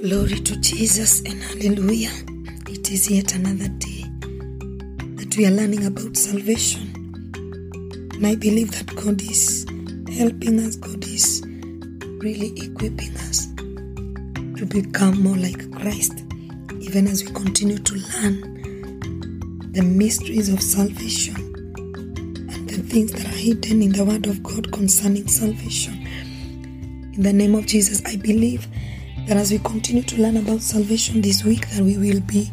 Glory to Jesus and hallelujah. It is yet another day that we are learning about salvation. And I believe that God is helping us, God is really equipping us to become more like Christ, even as we continue to learn the mysteries of salvation things that are hidden in the Word of God concerning salvation. In the name of Jesus, I believe that as we continue to learn about salvation this week, that we will be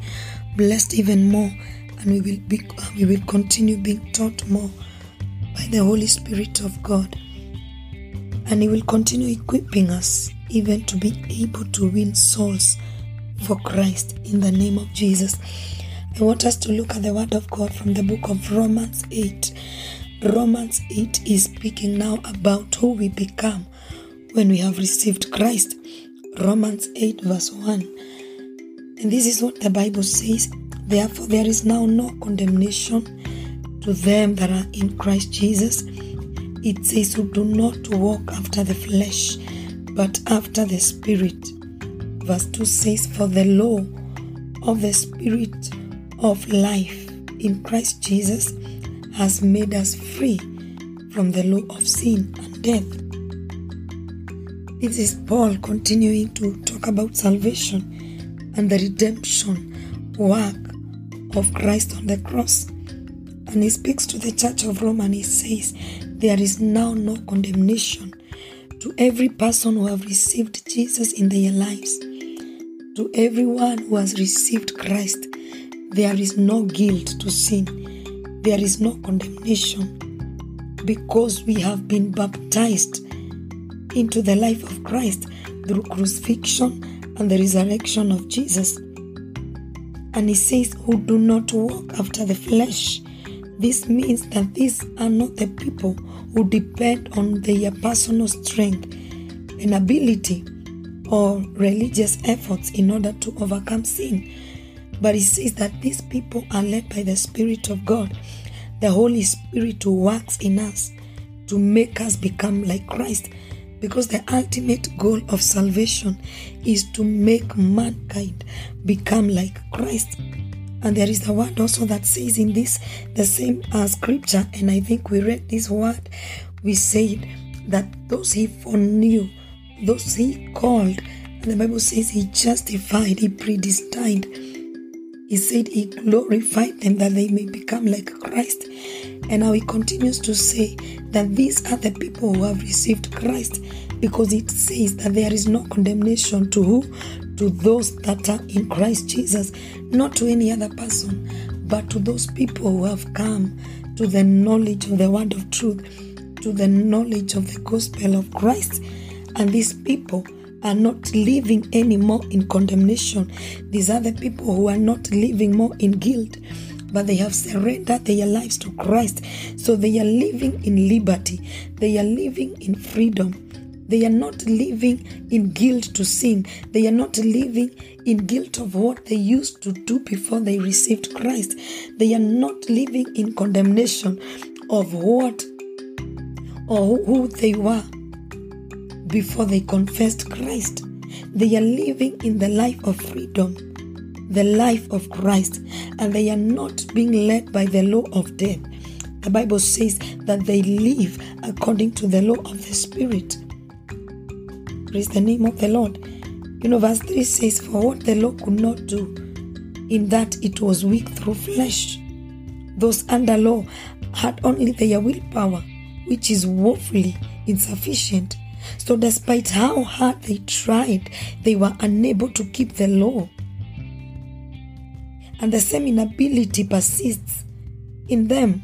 blessed even more, and we will be uh, we will continue being taught more by the Holy Spirit of God, and He will continue equipping us even to be able to win souls for Christ. In the name of Jesus, I want us to look at the Word of God from the book of Romans eight. Romans 8 is speaking now about who we become when we have received Christ. Romans 8, verse 1. And this is what the Bible says Therefore, there is now no condemnation to them that are in Christ Jesus. It says, Who do not walk after the flesh, but after the Spirit. Verse 2 says, For the law of the Spirit of life in Christ Jesus has made us free from the law of sin and death. This is Paul continuing to talk about salvation and the redemption work of Christ on the cross. And he speaks to the church of Rome and he says, There is now no condemnation to every person who have received Jesus in their lives. To everyone who has received Christ, there is no guilt to sin. There is no condemnation because we have been baptized into the life of Christ through crucifixion and the resurrection of Jesus. And he says, Who do not walk after the flesh. This means that these are not the people who depend on their personal strength and ability or religious efforts in order to overcome sin. But he says that these people are led by the Spirit of God, the Holy Spirit who works in us to make us become like Christ because the ultimate goal of salvation is to make mankind become like Christ. And there is the word also that says in this, the same uh, scripture, and I think we read this word, we said that those he foreknew, those he called, and the Bible says he justified, he predestined. He said he glorified them that they may become like Christ. And now he continues to say that these are the people who have received Christ because it says that there is no condemnation to who? To those that are in Christ Jesus, not to any other person, but to those people who have come to the knowledge of the word of truth, to the knowledge of the gospel of Christ. And these people are not living anymore in condemnation. These are the people who are not living more in guilt, but they have surrendered their lives to Christ. So they are living in liberty, they are living in freedom. They are not living in guilt to sin. They are not living in guilt of what they used to do before they received Christ. They are not living in condemnation of what or who they were before they confessed Christ. They are living in the life of freedom, the life of Christ, and they are not being led by the law of death. The Bible says that they live according to the law of the Spirit. Praise the name of the Lord. You know, verse 3 says, For what the law could not do, in that it was weak through flesh. Those under law had only their willpower, which is woefully insufficient. So, despite how hard they tried, they were unable to keep the law. And the same inability persists in them.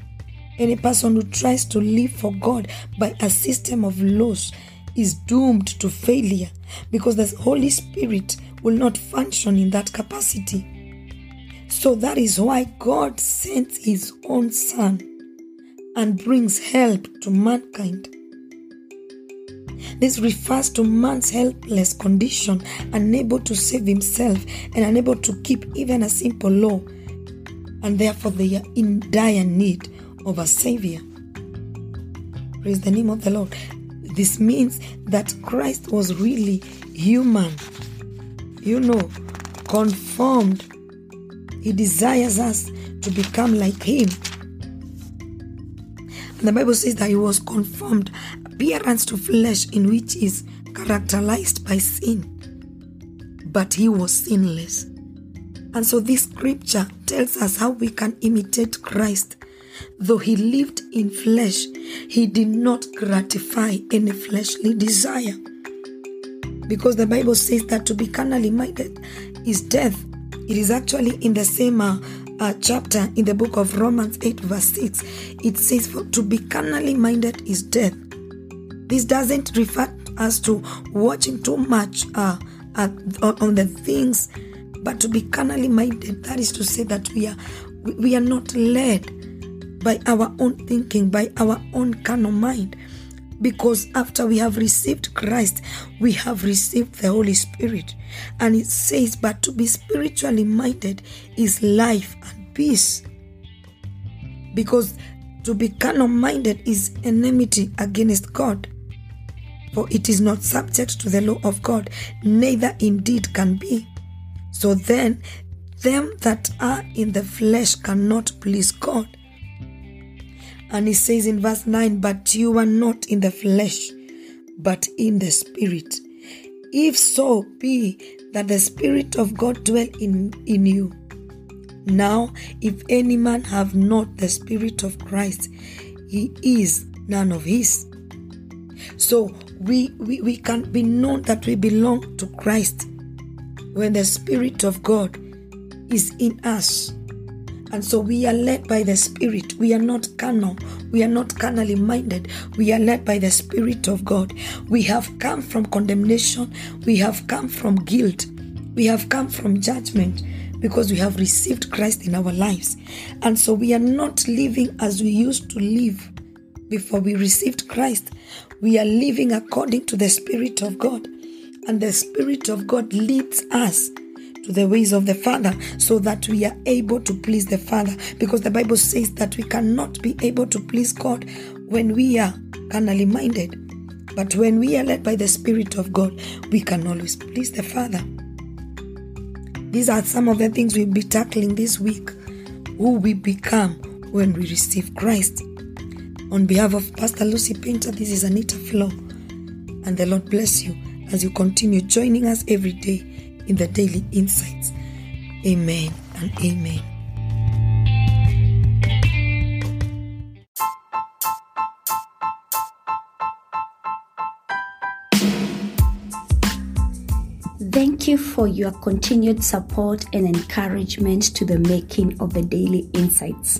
Any person who tries to live for God by a system of laws is doomed to failure because the Holy Spirit will not function in that capacity. So that is why God sends His own Son and brings help to mankind. This refers to man's helpless condition, unable to save himself and unable to keep even a simple law, and therefore they are in dire need of a Savior. Praise the name of the Lord. This means that Christ was really human, you know, conformed. He desires us to become like Him. And the Bible says that He was conformed, appearance to flesh, in which is characterized by sin. But He was sinless. And so this scripture tells us how we can imitate Christ. Though he lived in flesh, he did not gratify any fleshly desire. Because the Bible says that to be carnally minded is death. It is actually in the same uh, uh, chapter in the book of Romans 8, verse 6. It says, For to be carnally minded is death. This doesn't refer us to watching too much uh, on the things but to be carnally minded, that is to say that we are we are not led by our own thinking, by our own carnal mind. Because after we have received Christ, we have received the Holy Spirit. And it says, but to be spiritually minded is life and peace. Because to be carnal minded is enmity against God. For it is not subject to the law of God, neither indeed can be. So then, them that are in the flesh cannot please God. And he says in verse 9, But you are not in the flesh, but in the spirit. If so be that the Spirit of God dwell in, in you. Now, if any man have not the Spirit of Christ, he is none of his. So we, we, we can be known that we belong to Christ when the Spirit of God is in us. And so we are led by the Spirit. We are not carnal. We are not carnally minded. We are led by the Spirit of God. We have come from condemnation. We have come from guilt. We have come from judgment because we have received Christ in our lives. And so we are not living as we used to live before we received Christ. We are living according to the Spirit of God and the Spirit of God leads us to the ways of the Father so that we are able to please the Father. Because the Bible says that we cannot be able to please God when we are carnally minded. But when we are led by the Spirit of God, we can always please the Father. These are some of the things we'll be tackling this week. Who we become when we receive Christ. On behalf of Pastor Lucy Painter, this is Anita Flo. And the Lord bless you as you continue joining us every day in the daily insights. Amen and amen. Thank you for your continued support and encouragement to the making of the Daily Insights.